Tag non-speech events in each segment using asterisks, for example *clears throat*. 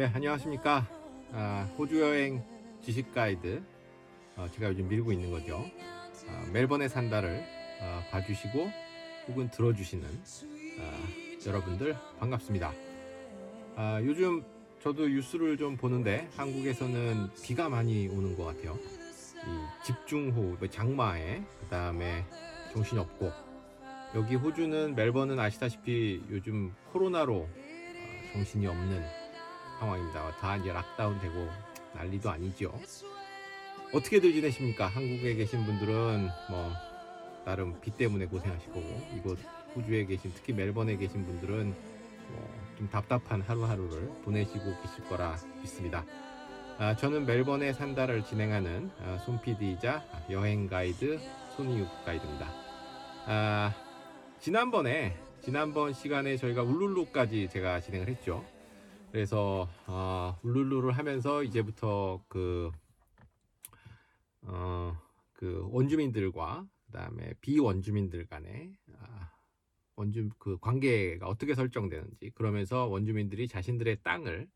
네, 안녕하십니까. 아, 호주 여행 지식 가이드. 어, 제가 요즘 밀고 있는 거죠. 아, 멜번에 산다를 어, 봐주시고 혹은 들어주시는 아, 여러분들 반갑습니다. 아, 요즘 저도 뉴스를 좀 보는데 한국에서는 비가 많이 오는 것 같아요. 이 집중호우, 뭐 장마에 그 다음에 정신이 없고 여기 호주는 멜번은 아시다시피 요즘 코로나로 어, 정신이 없는 상황입니다. 다 이제 락다운 되고 난리도 아니죠. 어떻게들 지내십니까? 한국에 계신 분들은 뭐 나름 비 때문에 고생하실 거고 이곳 호주에 계신 특히 멜번에 계신 분들은 뭐 좀 답답한 하루하루를 보내시고 계실 거라 믿습니다. 아, 저는 멜번에 산다를 진행하는 아, 손 PD이자 여행 가이드 손이욱 가이드입니다. 아, 지난번에 지난번 시간에 저희가 울룰루까지 제가 진행을 했죠. 그래서 어, 울룰루를 하면서 이제부터 그, 어, 그 원주민들과 그다음에 비원주민들 간의 아, 원주 그 관계가 어떻게 설정되는지 그러면서 원주민들이 자신들의 땅을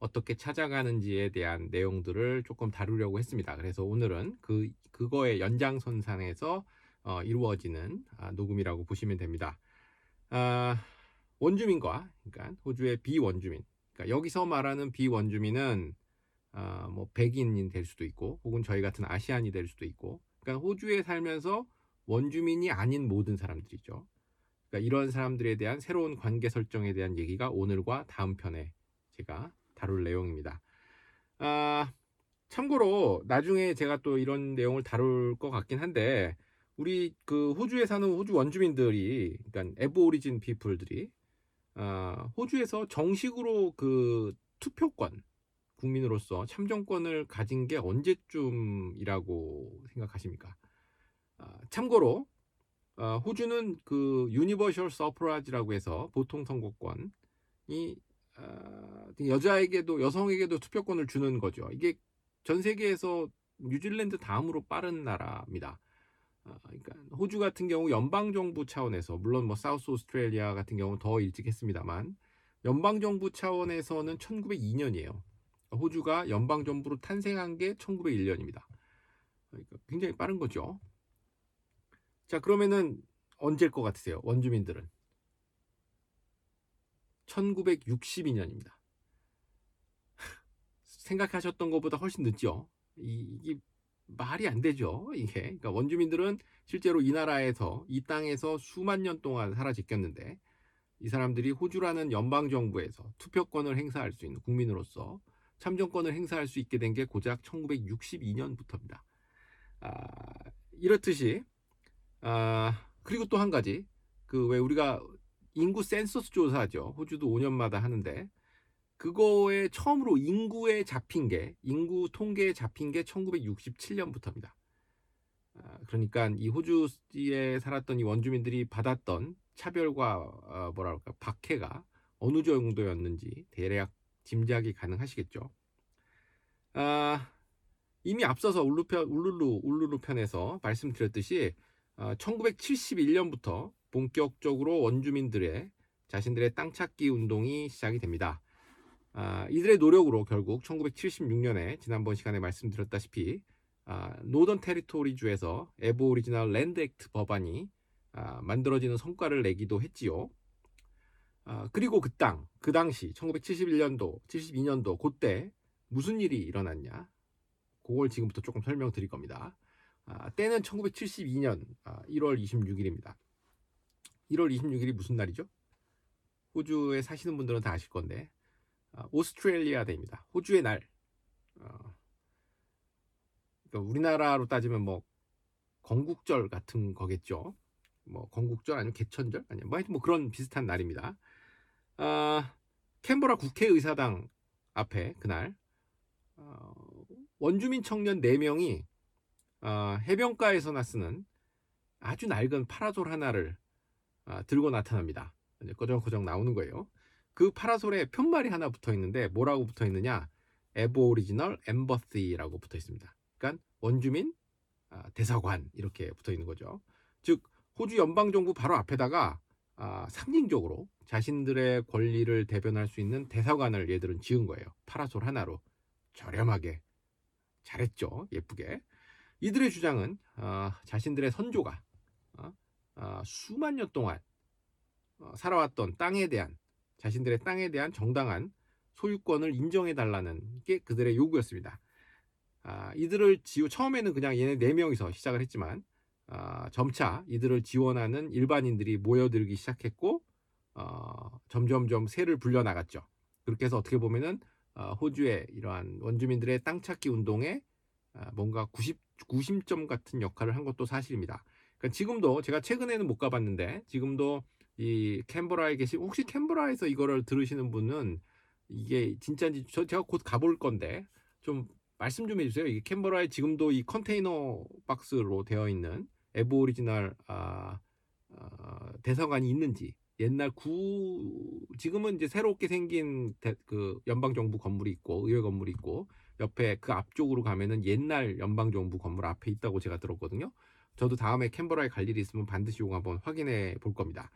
어떻게 찾아가는지에 대한 내용들을 조금 다루려고 했습니다. 그래서 오늘은 그 그거의 연장선상에서 어, 이루어지는 아, 녹음이라고 보시면 됩니다. 아, 원주민과 그러니까 호주의 비원주민 그러니까 여기서 말하는 비원주민은 아, 뭐 백인이 될 수도 있고 혹은 저희 같은 아시안이 될 수도 있고 그러니까 호주에 살면서 원주민이 아닌 모든 사람들이죠. 그러니까 이런 사람들에 대한 새로운 관계 설정에 대한 얘기가 오늘과 다음 편에 제가 다룰 내용입니다. 아, 참고로 나중에 제가 또 이런 내용을 다룰 것 같긴 한데 우리 그 호주에 사는 호주 원주민들이 그러니까 Aborigine people들이 아, 호주에서 정식으로 그 투표권 국민으로서 참정권을 가진 게 언제쯤이라고 생각하십니까? 아, 참고로 아, 호주는 그 universal suffrage라고 해서 보통 선거권이 아, 여자에게도 여성에게도 투표권을 주는 거죠. 이게 전 세계에서 뉴질랜드 다음으로 빠른 나라입니다. 아, 그러니까 호주 같은 경우 연방 정부 차원에서 물론 뭐 사우스 오스트레일리아 같은 경우는 더 일찍 했습니다만 연방 정부 차원에서는 1902년이에요. 호주가 연방 정부로 탄생한 게 1901년입니다. 그러니까 굉장히 빠른 거죠. 자, 그러면은 언제일 것 같으세요? 원주민들은 1962년입니다. *laughs* 생각하셨던 것보다 훨씬 늦죠. 이, 이게 말이 안 되죠. 이게 그러니까 원주민들은 실제로 이 나라에서 이 땅에서 수만 년 동안 살아 지켰는데 이 사람들이 호주라는 연방 정부에서 투표권을 행사할 수 있는 국민으로서 참정권을 행사할 수 있게 된 게 고작 1962년부터입니다. 아, 이렇듯이 아, 그리고 또 한 가지 그 왜 우리가 인구 센서스 조사죠. 호주도 5년마다 하는데 그거에 처음으로 인구에 잡힌 게 인구 통계에 잡힌 게 1967년부터입니다. 아, 그러니까 이 호주에 살았던 이 원주민들이 받았던 차별과 어, 뭐랄까 박해가 어느 정도였는지 대략 짐작이 가능하시겠죠. 아, 이미 앞서서 울루편, 울룰루 울룰루 편에서 말씀드렸듯이 아, 1971년부터 본격적으로 원주민들의 자신들의 땅 찾기 운동이 시작이 됩니다. 아, 이들의 노력으로 결국 1976년에 지난번 시간에 말씀드렸다시피 아, 노던 테리토리 주에서 Aboriginal Land Act 법안이 아, 만들어지는 성과를 내기도 했지요. 아, 그리고 그 땅, 그 당시 1971년도, 72년도 그때 무슨 일이 일어났냐? 그걸 지금부터 조금 설명드릴 겁니다. 아, 때는 1972년 아, 1월 26일입니다. 1월 26일이 무슨 날이죠? 호주에 사시는 분들은 다 아실 건데 아, Australia Day입니다. 호주의 날. 어, 그러니까 우리나라로 따지면 뭐 건국절 같은 거겠죠. 뭐 건국절 아니면 개천절 아니면 뭐 하여튼 뭐 그런 비슷한 날입니다. 아, 캔버라 국회의사당 앞에 그날 어, 원주민 청년 4명이 아, 해변가에서나 쓰는 아주 낡은 파라솔 하나를 아, 들고 나타납니다. 이제 거정거정 나오는 거예요. 그 파라솔에 팻말이 하나 붙어 있는데 뭐라고 붙어 있느냐? Aboriginal Embassy라고 붙어 있습니다. 그러니까 원주민 아, 대사관 이렇게 붙어 있는 거죠. 즉 호주 연방 정부 바로 앞에다가 아, 상징적으로 자신들의 권리를 대변할 수 있는 대사관을 얘들은 지은 거예요. 파라솔 하나로 저렴하게 잘했죠. 예쁘게. 이들의 주장은 아, 자신들의 선조가 아, 아, 수만 년 동안 어, 살아왔던 땅에 대한 자신들의 땅에 대한 정당한 소유권을 인정해 달라는 게 그들의 요구였습니다. 아, 이들을 지우 처음에는 그냥 얘네 네 명이서 시작을 했지만 아, 점차 이들을 지원하는 일반인들이 모여들기 시작했고 어, 점점점 새를 불려 나갔죠. 그렇게 해서 어떻게 보면은 어, 호주의 이러한 원주민들의 땅 찾기 운동에 아, 뭔가 90, 구심점 같은 역할을 한 것도 사실입니다. 그러니까 지금도 제가 최근에는 못 가봤는데 지금도 이 캔버라에 계신 혹시 캔버라에서 이거를 들으시는 분은 이게 진짜인지 저 제가 곧 가볼 건데 좀 말씀 좀 해주세요. 이게 캔버라에 지금도 이 컨테이너 박스로 되어 있는 Aboriginal 아, 아, 대사관이 있는지 옛날 구 지금은 이제 새롭게 생긴 대, 그 연방 정부 건물이 있고 의회 건물이 있고 옆에 그 앞쪽으로 가면은 옛날 연방 정부 건물 앞에 있다고 제가 들었거든요. 저도 다음에 캔버라에 갈 일이 있으면 반드시 이거 한번 확인해 볼 겁니다.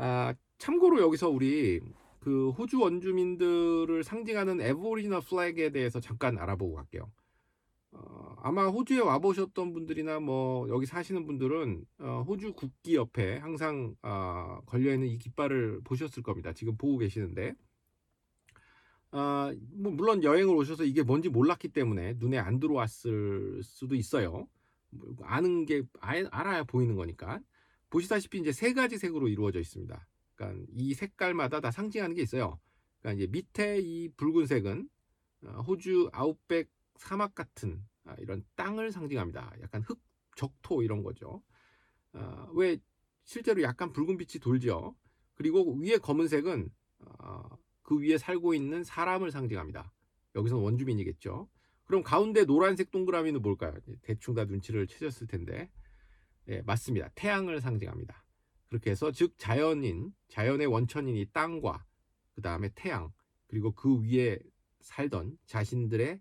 아, 참고로 여기서 우리 그 호주 원주민들을 상징하는 에버리지널 플래그에 대해서 잠깐 알아보고 갈게요. 어, 아마 호주에 와보셨던 분들이나 뭐 여기 사시는 분들은 어, 호주 국기 옆에 항상 어, 걸려 있는 이 깃발을 보셨을 겁니다. 지금 보고 계시는데, 아, 뭐 물론 여행을 오셔서 이게 뭔지 몰랐기 때문에 눈에 안 들어왔을 수도 있어요. 뭐 아는 게 알아야 보이는 거니까. 보시다시피 이제 세 가지 색으로 이루어져 있습니다. 그러니까 이 색깔마다 다 상징하는 게 있어요. 그러니까 이제 밑에 이 붉은색은 어, 호주 아웃백 사막 같은 아, 이런 땅을 상징합니다. 약간 흙, 적토 이런 거죠. 어, 왜 실제로 약간 붉은 빛이 돌죠. 그리고 위에 검은색은 어, 그 위에 살고 있는 사람을 상징합니다. 여기서는 원주민이겠죠. 그럼 가운데 노란색 동그라미는 뭘까요? 대충 다 눈치를 채셨을 텐데. 예, 맞습니다. 태양을 상징합니다. 그렇게 해서 즉 자연인, 자연의 원천인 이 땅과 그 다음에 태양, 그리고 그 위에 살던 자신들의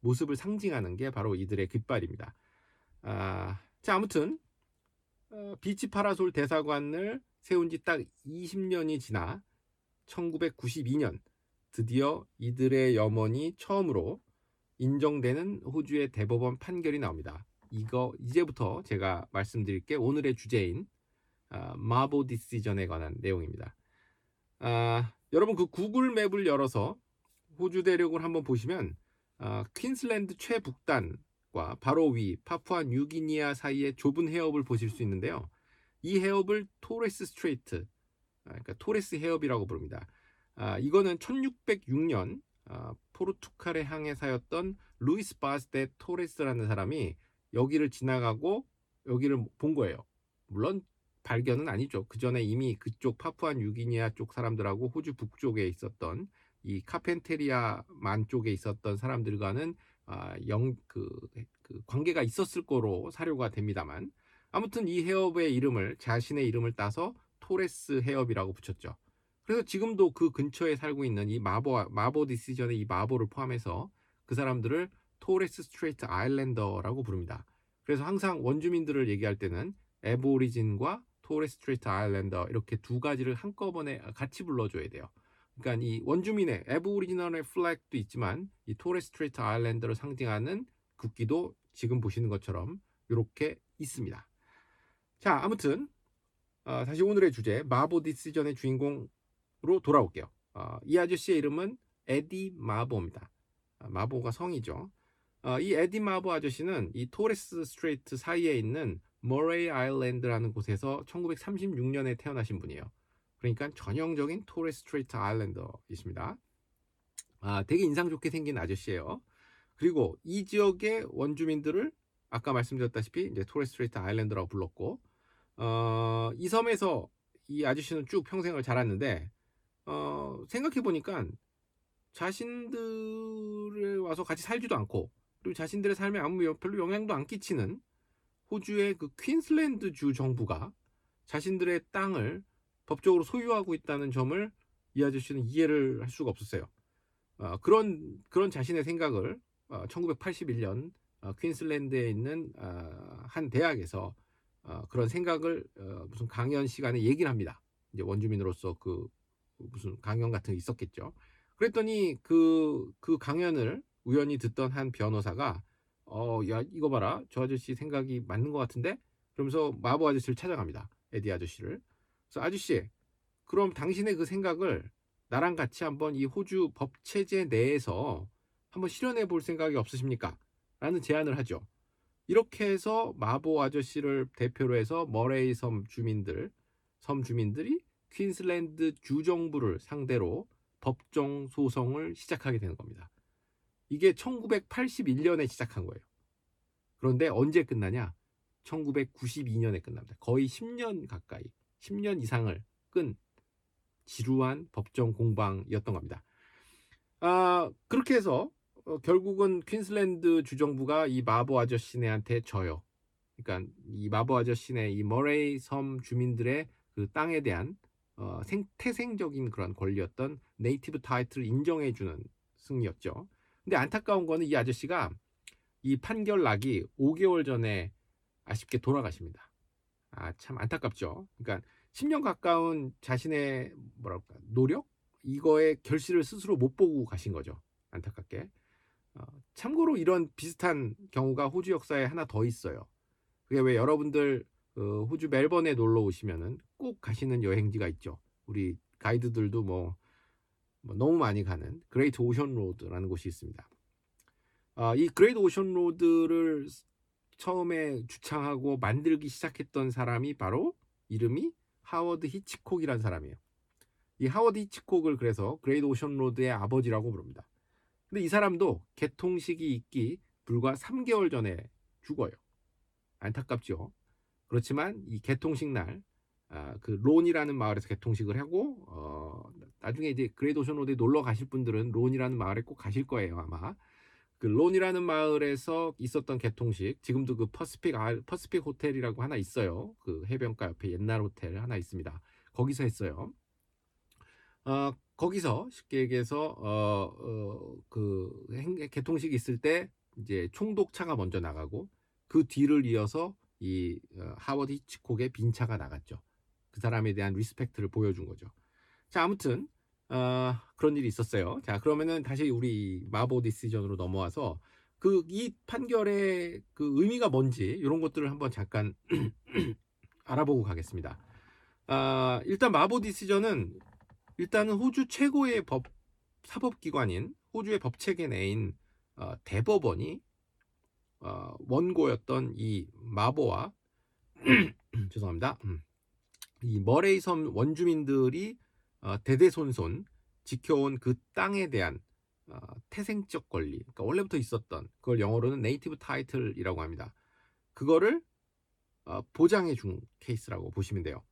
모습을 상징하는 게 바로 이들의 깃발입니다. 아, 자, 아무튼 어, 비치 파라솔 대사관을 세운 지 딱 20년이 지나 1992년 드디어 이들의 염원이 처음으로 인정되는 호주의 대법원 판결이 나옵니다. 이거 이제부터 제가 말씀드릴 게 오늘의 주제인 아, Mabo Decision에 관한 내용입니다. 아, 여러분 그 Google Map을 열어서 호주 대륙을 한번 보시면 아, 퀸슬랜드 최북단과 바로 위 파푸아 뉴기니아 사이의 좁은 해협을 보실 수 있는데요. 이 해협을 Torres Strait, 아, 그러니까 토레스 해협이라고 부릅니다. 아, 이거는 1606년 아, 포르투갈의 항해사였던 루이스 바스데 토레스라는 사람이 여기를 지나가고 여기를 본 거예요. 물론 발견은 아니죠. 그 전에 이미 그쪽 파푸아 뉴기니아 쪽 사람들하고 호주 북쪽에 있었던 이 카펜테리아만 쪽에 있었던 사람들과는 아, 영, 그, 그 관계가 있었을 거로 사료가 됩니다만 아무튼 이 해협의 이름을 자신의 이름을 따서 토레스 해협이라고 붙였죠. 그래서 지금도 그 근처에 살고 있는 이 마보 Mabo Decision의 이 마보를 포함해서 그 사람들을 Torres Strait Islander라고 부릅니다. 그래서 항상 원주민들을 얘기할 때는 Aborigine과 Torres Strait Islander 이렇게 두 가지를 한꺼번에 같이 불러줘야 돼요. 그러니까 이 원주민의 Aboriginal의 flag도 있지만 이 Torres Strait Islander를 상징하는 국기도 지금 보시는 것처럼 이렇게 있습니다. 자, 아무튼 어, 다시 오늘의 주제 Mabo Decision의 주인공으로 돌아올게요. 어, 이 아저씨의 이름은 에디 마보입니다. 아, 마보가 성이죠. 어, 이 에디 마보 아저씨는 이 Torres Strait 사이에 있는 Murray Island라는 곳에서 1936년에 태어나신 분이에요. 그러니까 전형적인 Torres Strait Islander이십니다. 아, 되게 인상 좋게 생긴 아저씨예요. 그리고 이 지역의 원주민들을 아까 말씀드렸다시피 이제 토레스 스트레이트 아일랜드라고 불렀고 어, 이 섬에서 이 아저씨는 쭉 평생을 자랐는데 어, 생각해 보니까 자신들에 와서 같이 살지도 않고 그리고 자신들의 삶에 아무 여- 별로 영향도 안 끼치는 호주의 그 퀸슬랜드 주 정부가 자신들의 땅을 법적으로 소유하고 있다는 점을 이 아저씨는 이해를 할 수가 없었어요. 어, 그런 그런 자신의 생각을 어, 1981년 어, 퀸슬랜드에 있는 어, 한 대학에서 어, 그런 생각을 어, 무슨 강연 시간에 얘기를 합니다. 이제 원주민으로서 그 무슨 강연 같은 게 있었겠죠. 그랬더니 그, 그 강연을 우연히 듣던 한 변호사가 어, 야, 이거 봐라. 저 아저씨 생각이 맞는 것 같은데? 그러면서 마보 아저씨를 찾아갑니다. 에디 아저씨를. 그래서 아저씨, 그럼 당신의 그 생각을 나랑 같이 한번 이 호주 법 체제 내에서 한번 실현해 볼 생각이 없으십니까? 라는 제안을 하죠. 이렇게 해서 마보 아저씨를 대표로 해서 머레이 섬 주민들, 섬 주민들이 퀸슬랜드 주정부를 상대로 법정 소송을 시작하게 되는 겁니다. 이게 1981년에 시작한 거예요. 그런데 언제 끝나냐? 1992년에 끝납니다. 거의 10년 가까이, 10년 이상을 끈 지루한 법정 공방이었던 겁니다. 아, 그렇게 해서 어, 결국은 퀸슬랜드 주정부가 이 마보 아저씨네한테 져요. 그러니까 이 마보 아저씨네 이 머레이 섬 주민들의 그 땅에 대한 어, 생, 태생적인 그런 권리였던 네이티브 타이틀을 인정해주는 승리였죠. 근데 안타까운 거는 이 아저씨가 이 판결 나기 5개월 전에 아쉽게 돌아가십니다. 아, 참 안타깝죠. 그러니까 10년 가까운 자신의 뭐랄까 노력 이거의 결실을 스스로 못 보고 가신 거죠. 안타깝게. 어, 참고로 이런 비슷한 경우가 호주 역사에 하나 더 있어요. 그게 왜 여러분들 그 호주 멜번에 놀러 오시면은 꼭 가시는 여행지가 있죠. 우리 가이드들도 뭐, 뭐 너무 많이 가는 Great Ocean Road라는 곳이 있습니다. 아, 이 Great Ocean Road를 처음에 주창하고 만들기 시작했던 사람이 바로 이름이 하워드 히치콕이라는 사람이에요. 이 하워드 히치콕을 그래서 Great Ocean Road의 아버지라고 부릅니다. 근데 이 사람도 개통식이 있기 불과 3개월 전에 죽어요. 안타깝죠. 그렇지만 이 개통식 날, 아, 그 론이라는 마을에서 개통식을 하고, 어, 나중에 이제 Great Ocean Road에 놀러 가실 분들은 론이라는 마을에 꼭 가실 거예요, 아마. 그 론이라는 마을에서 있었던 개통식, 지금도 그 Pacific, 아, Pacific 호텔이라고 하나 있어요. 그 해변가 옆에 옛날 호텔 하나 있습니다. 거기서 했어요. 어, 거기서 쉽게 얘기해서 어, 어, 그 행- 개통식이 있을 때 이제 총독차가 먼저 나가고 그 뒤를 이어서 이 어, 하워드 히치콕의 빈 차가 나갔죠. 그 사람에 대한 respect를 보여준 거죠. 자 아무튼 어, 그런 일이 있었어요. 자 그러면은 다시 우리 Mabo Decision으로 넘어와서 그 이 판결의 그 의미가 뭔지 이런 것들을 한번 잠깐 *clears throat* 알아보고 가겠습니다. 아, 일단 Mabo Decision은 일단은 호주 최고의 법 사법기관인 호주의 법체계 내인 어, 대법원이 어, 원고였던 이 마보와 *clears throat* 죄송합니다. 음, 이 머레이 섬 원주민들이 어, 대대손손 지켜온 그 땅에 대한 어, 태생적 권리, 그러니까 원래부터 있었던 그걸 영어로는 native title이라고 합니다. 그거를 어, 보장해 준 케이스라고 보시면 돼요.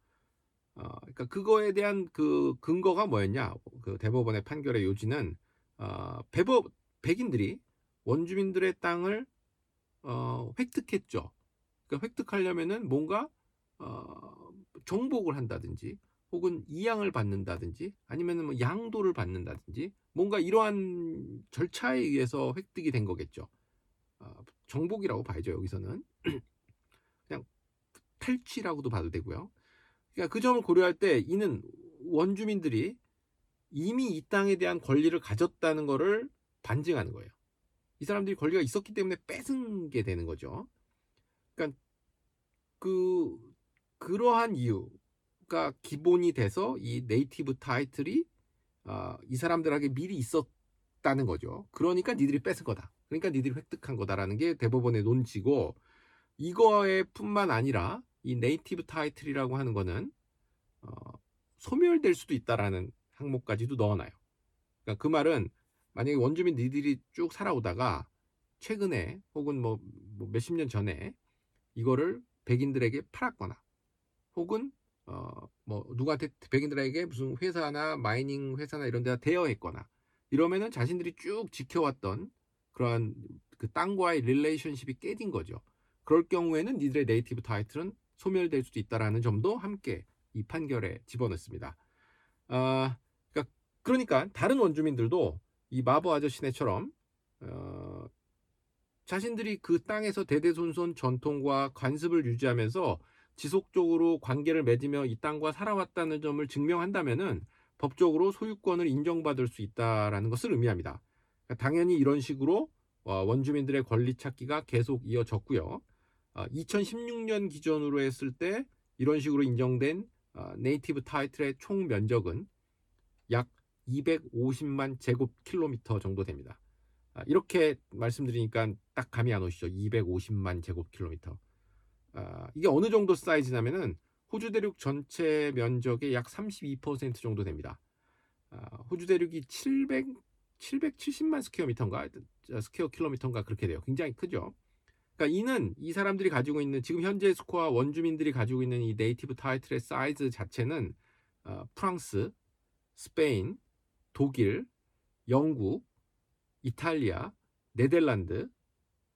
어, 그러니까 그거에 대한 그 근거가 뭐였냐? 그 대법원의 판결의 요지는 어, 배법 백인들이 원주민들의 땅을 어, 획득했죠. 그러니까 획득하려면은 뭔가 어, 정복을 한다든지 혹은 이양을 받는다든지 아니면은 뭐 양도를 받는다든지 뭔가 이러한 절차에 의해서 획득이 된 거겠죠. 어, 정복이라고 봐야죠 여기서는 *clears throat* 그냥 탈취라고도 봐도 되고요. 그러니까 그 점을 고려할 때 이는 원주민들이 이미 이 땅에 대한 권리를 가졌다는 것을 반증하는 거예요. 이 사람들이 권리가 있었기 때문에 뺏은 게 되는 거죠. 그러니까 그 그러한 이유 가 기본이 돼서 이 네이티브 타이틀이 아, 이 사람들에게 미리 있었다는 거죠. 그러니까 니들이 뺏은 거다. 그러니까 니들이 획득한 거다라는 게 대법원의 논지고 이거에 뿐만 아니라 이 native title이라고 하는 거는 어, 소멸될 수도 있다라는 항목까지도 넣어놔요. 그러니까 그 말은 만약에 원주민 니들이 쭉 살아오다가 최근에 혹은 뭐, 뭐 몇십 년 전에 이거를 백인들에게 팔았거나 혹은 어, 뭐 누구한테 백인들에게 무슨 회사나 mining 회사나 이런 데다 대여했거나 이러면은 자신들이 쭉 지켜왔던 그러한 그 땅과의 relationship이 깨진 거죠. 그럴 경우에는 니들의 native title은 소멸될 수도 있다라는 점도 함께 이 판결에 집어넣습니다. 아, 그러니까, 그러니까 다른 원주민들도 이 마버 아저씨네처럼 어, 자신들이 그 땅에서 대대손손 전통과 관습을 유지하면서 지속적으로 관계를 맺으며 이 땅과 살아왔다는 점을 증명한다면은 법적으로 소유권을 인정받을 수 있다라는 것을 의미합니다. 그러니까 당연히 이런 식으로 어, 원주민들의 권리 찾기가 계속 이어졌고요. 2016년 기준으로 했을 때 이런 식으로 인정된 어, 네이티브 타이틀의 총 면적은 약 250만 제곱킬로미터 정도 됩니다. 아, 이렇게 말씀드리니까 딱 감이 안 오시죠? 250만 제곱킬로미터. 아, 이게 어느 정도 사이즈냐면은 호주 대륙 전체 면적의 약 32% 정도 됩니다. 아, 호주 대륙이 700 770만 square meter인가 square kilometer인가 그렇게 돼요. 굉장히 크죠. 그러니까 이는 이 사람들이 가지고 있는 지금 현재 스코어 원주민들이 가지고 있는 이 native title의 사이즈 자체는 어, 프랑스, 스페인, 독일, 영국, 이탈리아, 네덜란드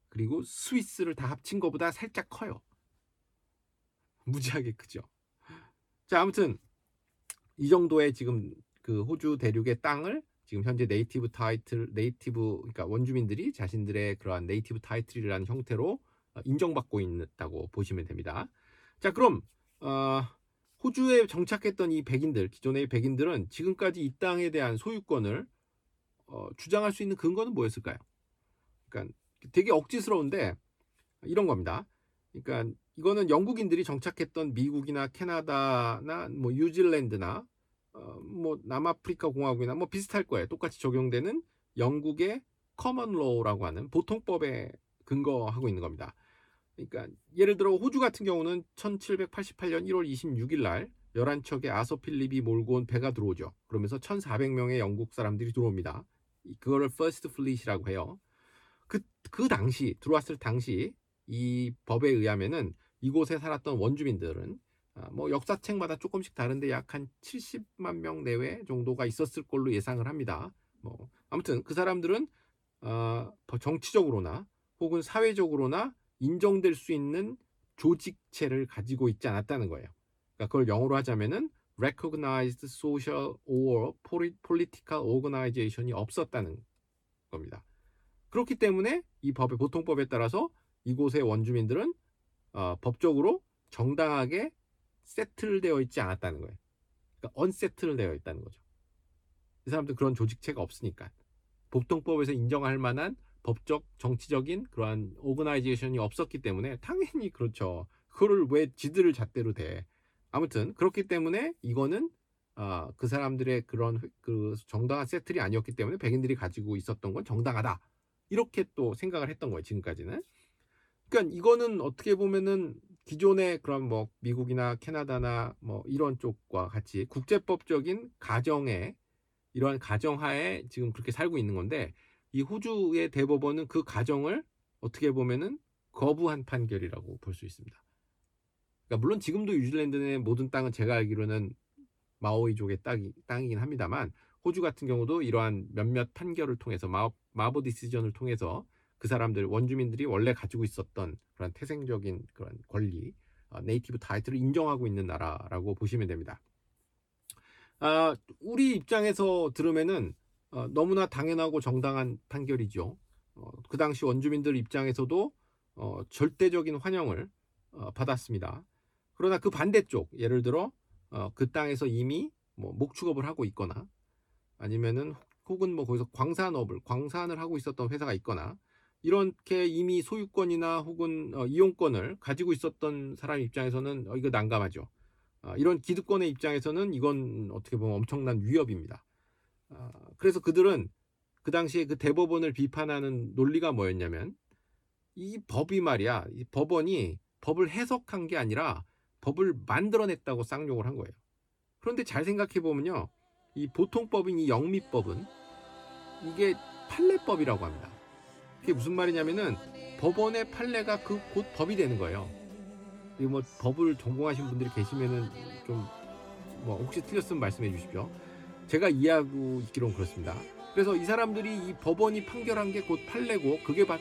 그리고 스위스를 다 합친 것보다 살짝 커요. 무지하게 크죠. 자 아무튼 이 정도의 지금 그 호주 대륙의 땅을 지금 현재 native title, native 그러니까 원주민들이 자신들의 그러한 native title이라는 형태로 어, 인정받고 있다고 보시면 됩니다. 자, 그럼 어, 호주에 정착했던 이 백인들, 기존의 백인들은 지금까지 이 땅에 대한 소유권을 어, 주장할 수 있는 근거는 뭐였을까요? 그러니까 되게 억지스러운데 이런 겁니다. 그러니까 이거는 영국인들이 정착했던 미국이나 캐나다나 뭐 뉴질랜드나 어, 뭐 남아프리카 공화국이나 뭐 비슷할 거예요. 똑같이 적용되는 영국의 common law라고 하는 보통법에 근거하고 있는 겁니다. 그러니까 예를 들어 호주 같은 경우는 1788년 1월 26일 날 11척의 아서 필립이 몰고 온 배가 들어오죠. 그러면서 1,400명의 영국 사람들이 들어옵니다. 그거를 First Fleet이라고 해요. 그, 그 당시, 들어왔을 당시 이 법에 의하면은 이곳에 살았던 원주민들은 아, 뭐 역사책마다 조금씩 다른데 약 한 70만 명 내외 정도가 있었을 걸로 예상을 합니다. 뭐 아무튼 그 사람들은 어, 정치적으로나 혹은 사회적으로나 인정될 수 있는 조직체를 가지고 있지 않았다는 거예요. 그러니까 그걸 영어로 하자면은 recognized social or political organization이 없었다는 겁니다. 그렇기 때문에 이 법의 보통법에 따라서 이곳의 원주민들은 어, 법적으로 정당하게 세틀되어 있지 않았다는 거예요. 그러니까 언세틀되어 있다는 거죠. 이 사람들 그런 조직체가 없으니까 보통법에서 인정할 만한 법적, 정치적인 그러한 오그나이제이션이 없었기 때문에 당연히 그렇죠. 그거를 왜 지들을 잣대로 대? 아무튼 그렇기 때문에 이거는 어, 그 사람들의 그런 그 정당한 세틀이 아니었기 때문에 백인들이 가지고 있었던 건 정당하다. 이렇게 또 생각을 했던 거예요. 지금까지는. 그러니까 이거는 어떻게 보면은 기존의 그런 뭐 미국이나 캐나다나 뭐 이런 쪽과 같이 국제법적인 가정에 이러한 가정하에 지금 그렇게 살고 있는 건데 이 호주의 대법원은 그 가정을 어떻게 보면은 거부한 판결이라고 볼 수 있습니다. 그러니까 물론 지금도 뉴질랜드의 모든 땅은 제가 알기로는 마오이족의 땅이, 땅이긴 합니다만 호주 같은 경우도 이러한 몇몇 판결을 통해서 마, 마보 디시전을 통해서 그 사람들 원주민들이 원래 가지고 있었던 그런 태생적인 그런 권리 어, 네이티브 타이틀을 인정하고 있는 나라라고 보시면 됩니다. 아, 우리 입장에서 들으면은 어, 너무나 당연하고 정당한 판결이죠. 어, 그 당시 원주민들 입장에서도 어, 절대적인 환영을 어, 받았습니다. 그러나 그 반대쪽, 예를 들어 어, 그 땅에서 이미 뭐 목축업을 하고 있거나 아니면은 혹은 뭐 거기서 광산업을 광산을 하고 있었던 회사가 있거나 이렇게 이미 소유권이나 혹은 어, 이용권을 가지고 있었던 사람 입장에서는 어, 이거 난감하죠. 어, 이런 기득권의 입장에서는 이건 어떻게 보면 엄청난 위협입니다. 어, 그래서 그들은 그 당시에 그 대법원을 비판하는 논리가 뭐였냐면 이 법이 말이야, 이 법원이 법을 해석한 게 아니라 법을 만들어냈다고 쌍욕을 한 거예요. 그런데 잘 생각해 보면요, 이 보통법인 이 영미법은 이게 판례법이라고 합니다. 그게 무슨 말이냐면은 법원의 판례가 그 곧 법이 되는 거예요. 이거 뭐 법을 전공하신 분들이 계시면은 좀 뭐 혹시 틀렸으면 말씀해 주십시오. 제가 이해하고 있기로는 그렇습니다. 그래서 이 사람들이 이 법원이 판결한 게 곧 판례고 그게 바-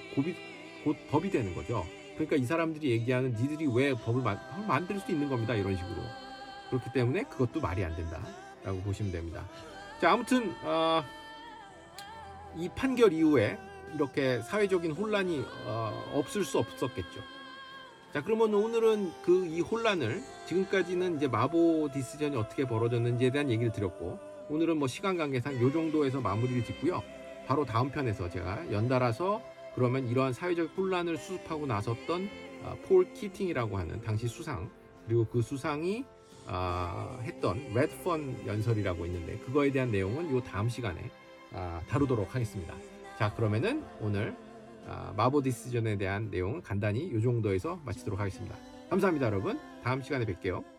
곧 법이 되는 거죠. 그러니까 이 사람들이 얘기하는 니들이 왜 법을 만, 만들 수 있는 겁니다. 이런 식으로. 그렇기 때문에 그것도 말이 안 된다 라고 보시면 됩니다. 자 아무튼 어, 이 판결 이후에 이렇게 사회적인 혼란이 어, 없을 수 없었겠죠. 자 그러면 오늘은 그 이 혼란을 지금까지는 이제 마보 decision이 어떻게 벌어졌는지에 대한 얘기를 드렸고 오늘은 뭐 시간 관계상 요 정도에서 마무리를 짓고요. 바로 다음 편에서 제가 연달아서 그러면 이러한 사회적 혼란을 수습하고 나섰던 아, 폴 키팅이라고 하는 당시 수상 그리고 그 수상이 아, 했던 레드펀 연설이라고 있는데 그거에 대한 내용은 요 다음 시간에 아, 다루도록 하겠습니다. 자 그러면은 오늘 아, 마보 디스전에 대한 내용은 간단히 요 정도에서 마치도록 하겠습니다. 감사합니다 여러분. 다음 시간에 뵐게요.